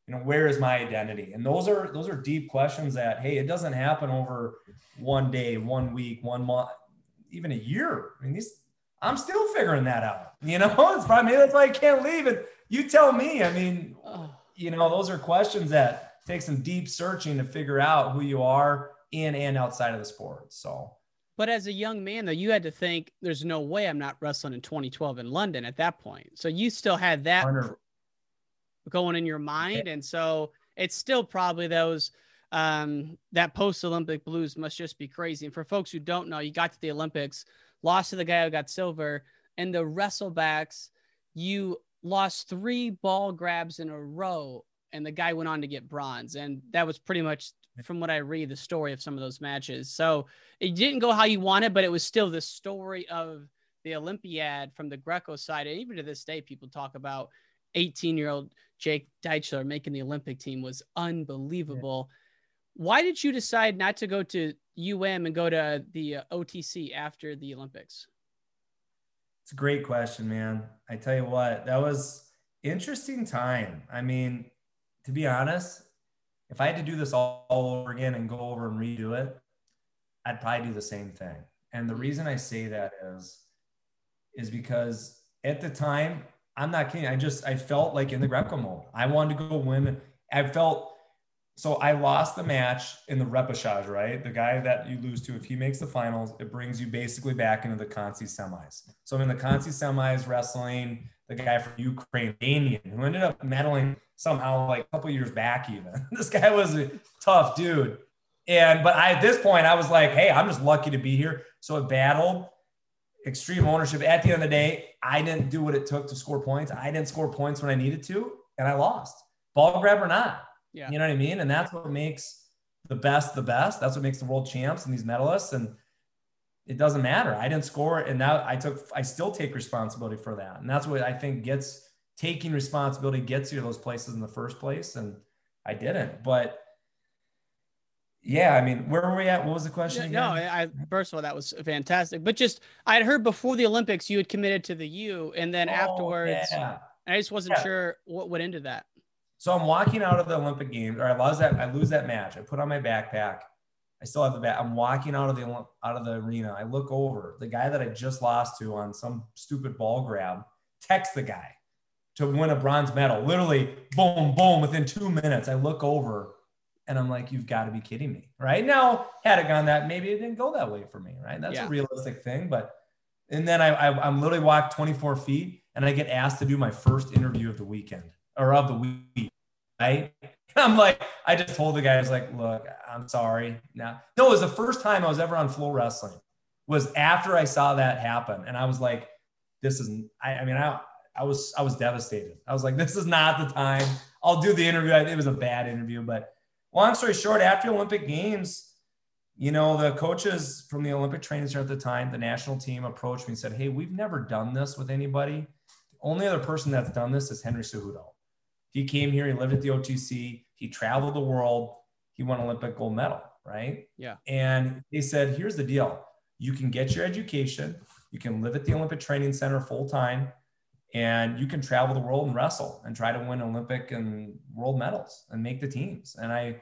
you know where is my identity? And those are those are deep questions that hey it doesn't happen over one day one week one month even a year. I mean these i'm still figuring that out you know? It's probably maybe that's why i can't leave and you tell me. I mean you know those are questions that take some deep searching to figure out who you are in and outside of the sport. So but as a young man, though, you had to think there's no way I'm not wrestling in 2012 in London at that point. So you still had that going in your mind. And so it's still probably those um, that post Olympic blues must just be crazy. And for folks who don't know, you got to the Olympics, lost to the guy who got silver, and the wrestlebacks, you lost three ball grabs in a row, and the guy went on to get bronze. And that was pretty much from what I read, the story of some of those matches. So it didn't go how you wanted, but it was still the story of the Olympiad from the Greco side. And even to this day, people talk about 18 year old Jake Deitchler making the Olympic team was unbelievable. Yeah. Why did you decide not to go to UM and go to the uh, OTC after the Olympics? It's a great question, man. I tell you what, that was interesting time. I mean, to be honest, if I had to do this all, all over again and go over and redo it, I'd probably do the same thing. And the mm-hmm. reason I say that is, is because at the time, I'm not kidding. I just I felt like in the Greco mode. I wanted to go win. I felt so I lost the match in the repechage, right? The guy that you lose to, if he makes the finals, it brings you basically back into the Conci semis. So I'm in the Conci semis wrestling the guy from Ukraine, Damien, who ended up medaling somehow like a couple years back, even. this guy was a tough dude. And but I at this point I was like, hey, I'm just lucky to be here. So it battled extreme ownership. At the end of the day, I didn't do what it took to score points. I didn't score points when I needed to, and I lost. Ball grab or not. Yeah. You know what I mean? And that's what makes the best the best. That's what makes the world champs and these medalists. And it doesn't matter. I didn't score, and now I took. I still take responsibility for that, and that's what I think gets taking responsibility gets you to those places in the first place. And I didn't, but yeah, I mean, where were we at? What was the question? No, I first of all that was fantastic, but just I had heard before the Olympics you had committed to the U, and then oh, afterwards, yeah. I just wasn't yeah. sure what went into that. So I'm walking out of the Olympic Games, or I lose that I lose that match. I put on my backpack. I still have the bat. I'm walking out of the out of the arena. I look over the guy that I just lost to on some stupid ball grab. Text the guy to win a bronze medal. Literally, boom, boom. Within two minutes, I look over and I'm like, you've got to be kidding me. Right now, had it gone that, maybe it didn't go that way for me. Right. That's yeah. a realistic thing. But, and then I, I, I'm literally walked 24 feet and I get asked to do my first interview of the weekend or of the week. Right. I'm like, I just told the guy, I was like, look, I'm sorry. Now, no, it was the first time I was ever on floor wrestling. was after I saw that happen. And I was like, this is, I, I mean, I, I was, I was devastated. I was like, this is not the time. I'll do the interview. It was a bad interview, but long story short, after Olympic Games, you know, the coaches from the Olympic training center at the time, the national team approached me and said, Hey, we've never done this with anybody. The only other person that's done this is Henry Cejudo. He came here, he lived at the OTC, he traveled the world, he won Olympic gold medal, right? Yeah. And they said, Here's the deal you can get your education, you can live at the Olympic Training Center full time, and you can travel the world and wrestle and try to win Olympic and world medals and make the teams. And I,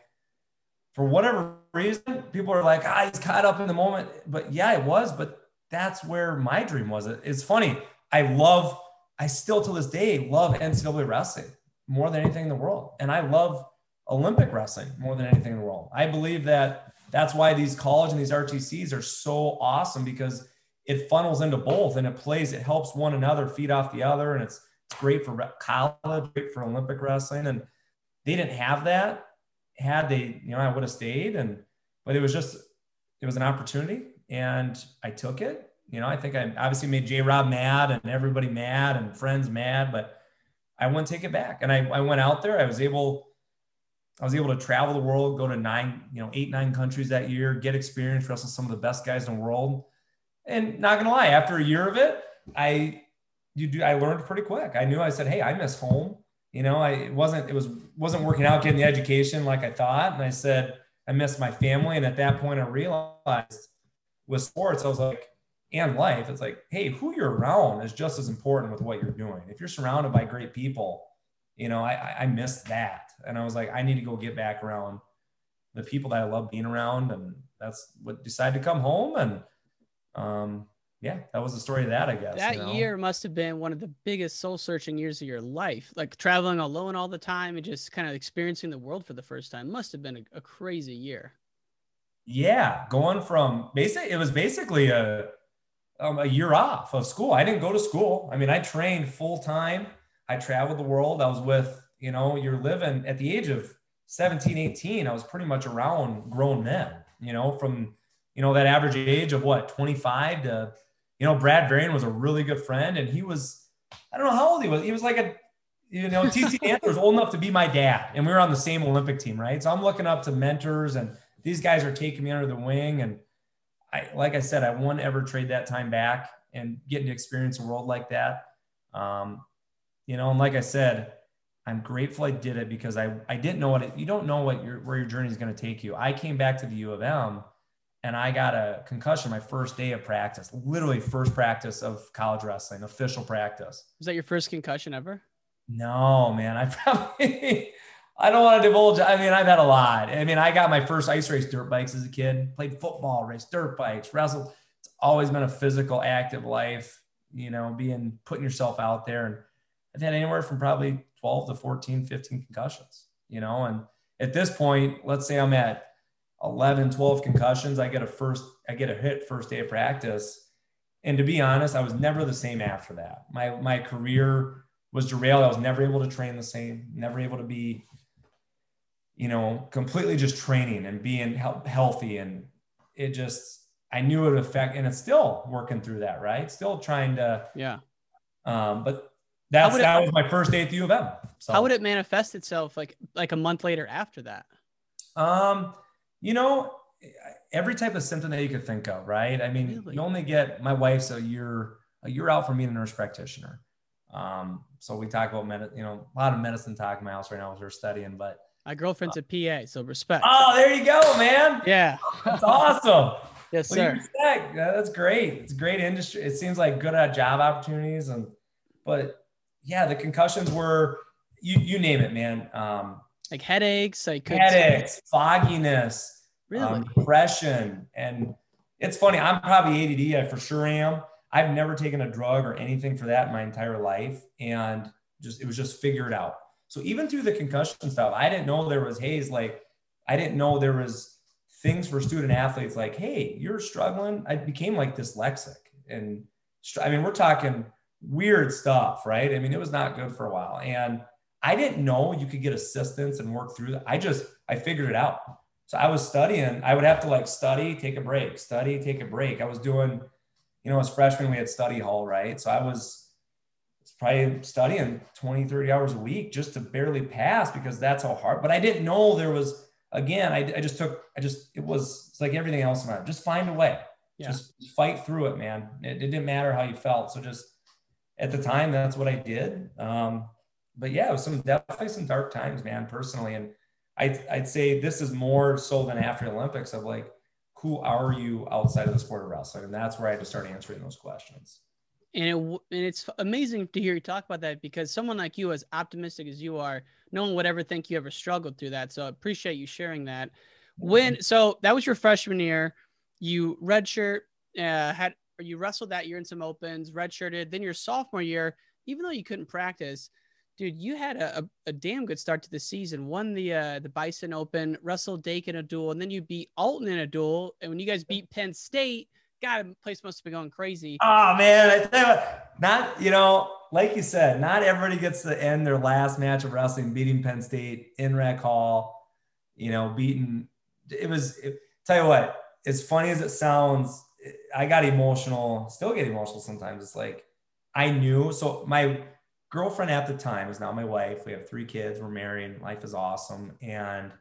for whatever reason, people are like, ah, he's caught up in the moment. But yeah, it was. But that's where my dream was. It's funny. I love, I still to this day love NCAA wrestling more than anything in the world. And I love Olympic wrestling more than anything in the world. I believe that that's why these college and these RTCs are so awesome because it funnels into both and it plays, it helps one another feed off the other. And it's, it's great for college, great for Olympic wrestling. And they didn't have that. Had they, you know, I would have stayed. And, but it was just, it was an opportunity and I took it. You know, I think I obviously made J Rob mad and everybody mad and friends mad, but I wouldn't take it back. And I, I went out there. I was able, I was able to travel the world, go to nine, you know, eight, nine countries that year, get experience, wrestle some of the best guys in the world. And not gonna lie, after a year of it, I you do I learned pretty quick. I knew I said, hey, I miss home. You know, I it wasn't it was wasn't working out getting the education like I thought. And I said, I miss my family. And at that point I realized with sports, I was like, and life, it's like, hey, who you're around is just as important with what you're doing. If you're surrounded by great people, you know, I I missed that. And I was like, I need to go get back around the people that I love being around. And that's what decided to come home and um, yeah, that was the story of that, I guess. That you know? year must have been one of the biggest soul searching years of your life. Like traveling alone all the time and just kind of experiencing the world for the first time must have been a, a crazy year. Yeah, going from basically, it was basically a, um, a year off of school. I didn't go to school. I mean, I trained full time. I traveled the world. I was with, you know, you're living at the age of 17, 18. I was pretty much around grown men, you know, from you know, that average age of what, 25 to, you know, Brad Vering was a really good friend and he was, I don't know how old he was. He was like a, you know, TC Antler was old enough to be my dad and we were on the same Olympic team, right? So I'm looking up to mentors and these guys are taking me under the wing. And I, like I said, I won't ever trade that time back and getting to experience a world like that. Um, you know, and like I said, I'm grateful I did it because I, I didn't know what it, you don't know what your, where your journey is going to take you. I came back to the U of M and I got a concussion my first day of practice, literally first practice of college wrestling, official practice. Was that your first concussion ever? No, man. I probably I don't want to divulge. I mean, I've had a lot. I mean, I got my first ice race dirt bikes as a kid, played football, raced dirt bikes, wrestled. It's always been a physical, active life, you know, being putting yourself out there. And I've had anywhere from probably 12 to 14, 15 concussions, you know, and at this point, let's say I'm at 11, 12 concussions. I get a first, I get a hit first day of practice. And to be honest, I was never the same after that. My, my career was derailed. I was never able to train the same, never able to be, you know, completely just training and being healthy. And it just, I knew it would affect, and it's still working through that, right? Still trying to, yeah. Um, but that's, that it, was my first day at the U of M. So. How would it manifest itself like, like a month later after that? Um, you know, every type of symptom that you could think of, right? I mean, really? you only get my wife's a year, a year out from being a nurse practitioner. Um, so we talk about med- you know, a lot of medicine talk in my house right now as we're studying, but my girlfriend's a PA, so respect. Oh, there you go, man. Yeah. That's awesome. yes, sir. That's great. It's a great industry. It seems like good at job opportunities. And, but yeah, the concussions were, you, you name it, man. Um, like headaches, like headaches, fogginess, really? um, depression. And it's funny. I'm probably ADD. I for sure am. I've never taken a drug or anything for that my entire life. And just, it was just figured out so even through the concussion stuff, I didn't know there was haze. Like I didn't know there was things for student athletes. Like, hey, you're struggling. I became like dyslexic, and I mean, we're talking weird stuff, right? I mean, it was not good for a while, and I didn't know you could get assistance and work through that. I just I figured it out. So I was studying. I would have to like study, take a break, study, take a break. I was doing, you know, as freshmen we had study hall, right? So I was probably studying 20, 30 hours a week just to barely pass because that's how hard. But I didn't know there was, again, I, I just took, I just, it was it's like everything else in life. Just find a way. Yeah. Just fight through it, man. It, it, didn't matter how you felt. So just at the time, that's what I did. Um, but yeah, it was some definitely some dark times, man, personally. And I, I'd say this is more so than after the Olympics of like, who are you outside of the sport of wrestling? And that's where I had to start answering those questions and it and it's amazing to hear you talk about that because someone like you, as optimistic as you are, no one would ever think you ever struggled through that. So I appreciate you sharing that. When so that was your freshman year, you redshirt uh, had or you wrestled that year in some opens, redshirted. Then your sophomore year, even though you couldn't practice, dude, you had a, a, a damn good start to the season. Won the uh, the Bison Open, wrestled Dake in a duel, and then you beat Alton in a duel. And when you guys beat Penn State God, the place must have been going crazy. Oh man, not you know, like you said, not everybody gets to end their last match of wrestling beating Penn State in Rec Hall. You know, beating. It was. It, tell you what, as funny as it sounds, I got emotional. Still get emotional sometimes. It's like I knew. So my girlfriend at the time is now my wife. We have three kids. We're married. Life is awesome, and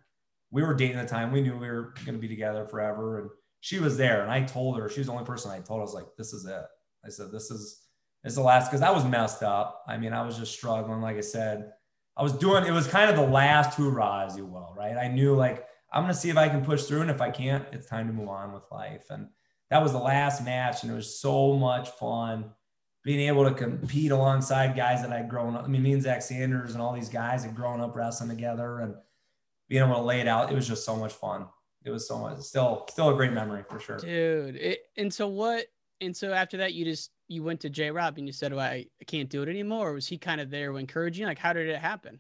we were dating at the time. We knew we were going to be together forever, and she was there and I told her, she was the only person I told, I was like, this is it. I said, this is, is the last, cause I was messed up. I mean, I was just struggling. Like I said, I was doing, it was kind of the last hoorah, as you will, right? I knew like, I'm going to see if I can push through. And if I can't, it's time to move on with life. And that was the last match. And it was so much fun being able to compete alongside guys that I'd grown up. I mean, me and Zach Sanders and all these guys had grown up wrestling together and being able to lay it out. It was just so much fun it was so much still still a great memory for sure dude it, and so what and so after that you just you went to j rob and you said well, I, I can't do it anymore or was he kind of there encouraging like how did it happen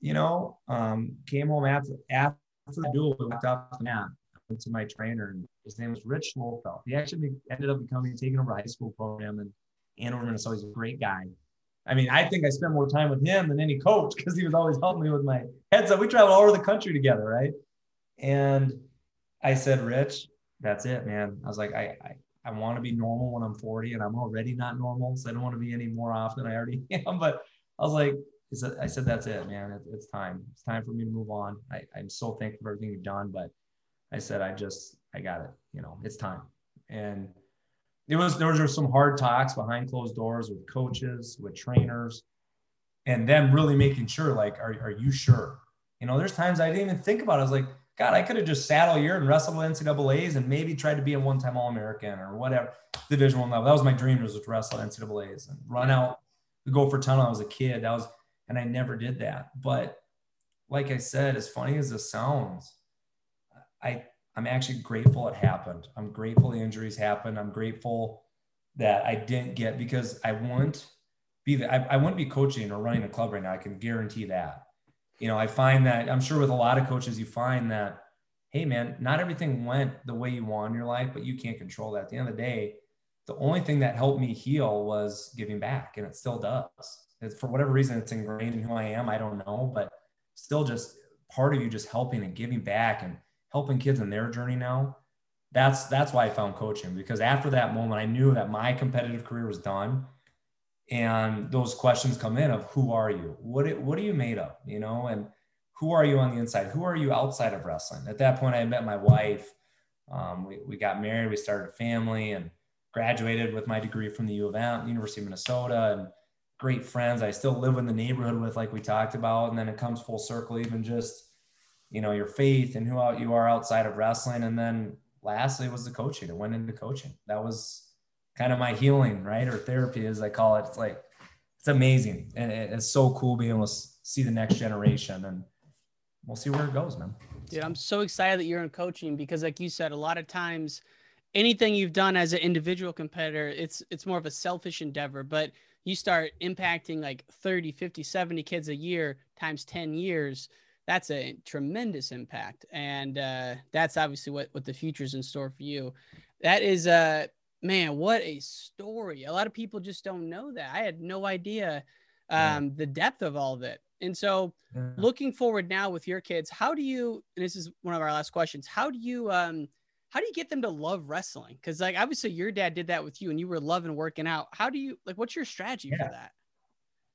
you know um came home after after the duel walked off the mat went to my trainer and his name was rich Lofeld. he actually ended up becoming taking over high school program in Andover, Minnesota. He's a great guy. I mean, I think I spent more time with him than any coach because he was always helping me with my heads up. We traveled all over the country together, right? And I said, Rich, that's it, man. I was like, I, I, I want to be normal when I'm 40 and I'm already not normal. So I don't want to be any more off than I already am. But I was like, I said, that's it, man. It, it's time. It's time for me to move on. I, I'm so thankful for everything you've done. But I said, I just, I got it. You know, it's time. And it was, there were some hard talks behind closed doors with coaches, with trainers, and them really making sure, like, are, are you sure? You know, there's times I didn't even think about it. I was like, God, I could have just sat all year and wrestled with NCAA's and maybe tried to be a one-time All-American or whatever Division One level. That was my dream was to wrestle NCAA's and run out the Gopher Tunnel. I was a kid. That was, and I never did that. But like I said, as funny as this sounds, I I'm actually grateful it happened. I'm grateful the injuries happened. I'm grateful that I didn't get because I wouldn't be the, I, I wouldn't be coaching or running a club right now. I can guarantee that. You know, I find that I'm sure with a lot of coaches, you find that, hey man, not everything went the way you want in your life, but you can't control that. At the end of the day, the only thing that helped me heal was giving back, and it still does. It's, for whatever reason, it's ingrained in who I am. I don't know, but still, just part of you just helping and giving back and helping kids in their journey now that's that's why I found coaching because after that moment I knew that my competitive career was done and those questions come in of who are you? What what are you made of? You know and who are you on the inside? Who are you outside of wrestling? At that point I met my wife. Um, we, we got married we started a family and graduated with my degree from the U of M University of Minnesota and great friends. I still live in the neighborhood with like we talked about and then it comes full circle even just you know your faith and who you are outside of wrestling. And then lastly was the coaching. It went into coaching. That was kind of my healing, right? Or therapy, as I call it. It's like, it's amazing. And it's so cool being able to see the next generation. And we'll see where it goes, man. Dude, I'm so excited that you're in coaching because, like you said, a lot of times anything you've done as an individual competitor, it's it's more of a selfish endeavor. But you start impacting like 30, 50, 70 kids a year times 10 years that's a tremendous impact. And uh, that's obviously what, what the future's in store for you. That is, uh, man, what a story. A lot of people just don't know that. I had no idea um, yeah. the depth of all of it. And so, yeah. looking forward now with your kids, how do you? And this is one of our last questions. How do you? Um, how do you get them to love wrestling? Because like obviously your dad did that with you, and you were loving working out. How do you like? What's your strategy yeah. for that?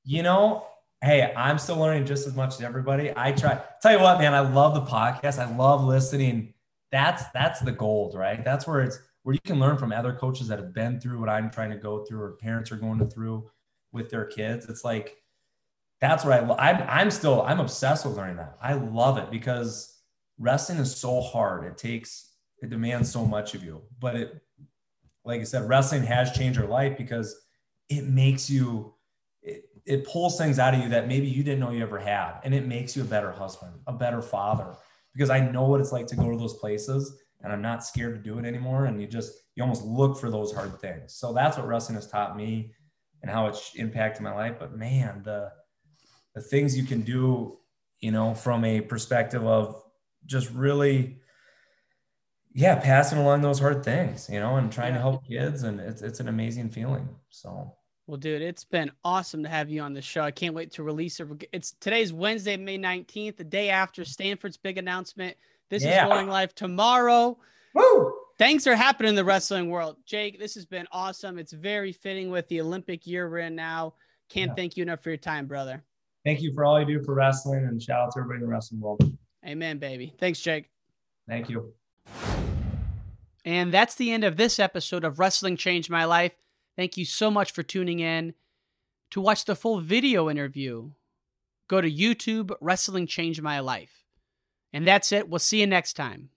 You know, hey, I'm still learning just as much as everybody. I try. Tell you what, man, I love the podcast. I love listening. That's that's the gold, right? That's where it's where you can learn from other coaches that have been through what I'm trying to go through, or parents are going through with their kids. It's like that's what I. I'm I'm still I'm obsessed with learning that. I love it because wrestling is so hard. It takes it demands so much of you, but it, like I said, wrestling has changed your life because it makes you it, it pulls things out of you that maybe you didn't know you ever had and it makes you a better husband a better father because i know what it's like to go to those places and i'm not scared to do it anymore. And you just you almost look for those hard things. So that's what wrestling has taught me and how it's impacted my life. But man the the things you can do you know from a perspective of just really yeah passing along those hard things you know and trying to help kids. And it's, it's an amazing feeling. So. Well, dude, it's been awesome to have you on the show. I can't wait to release it. It's today's Wednesday, May 19th, the day after Stanford's big announcement. This yeah. is going live tomorrow. Woo! Things are happening in the wrestling world. Jake, this has been awesome. It's very fitting with the Olympic year we're in now. Can't yeah. thank you enough for your time, brother. Thank you for all you do for wrestling and shout out to everybody in the wrestling world. Amen, baby. Thanks, Jake. Thank you. And that's the end of this episode of Wrestling Changed My Life. Thank you so much for tuning in. To watch the full video interview, go to YouTube Wrestling Changed My Life. And that's it. We'll see you next time.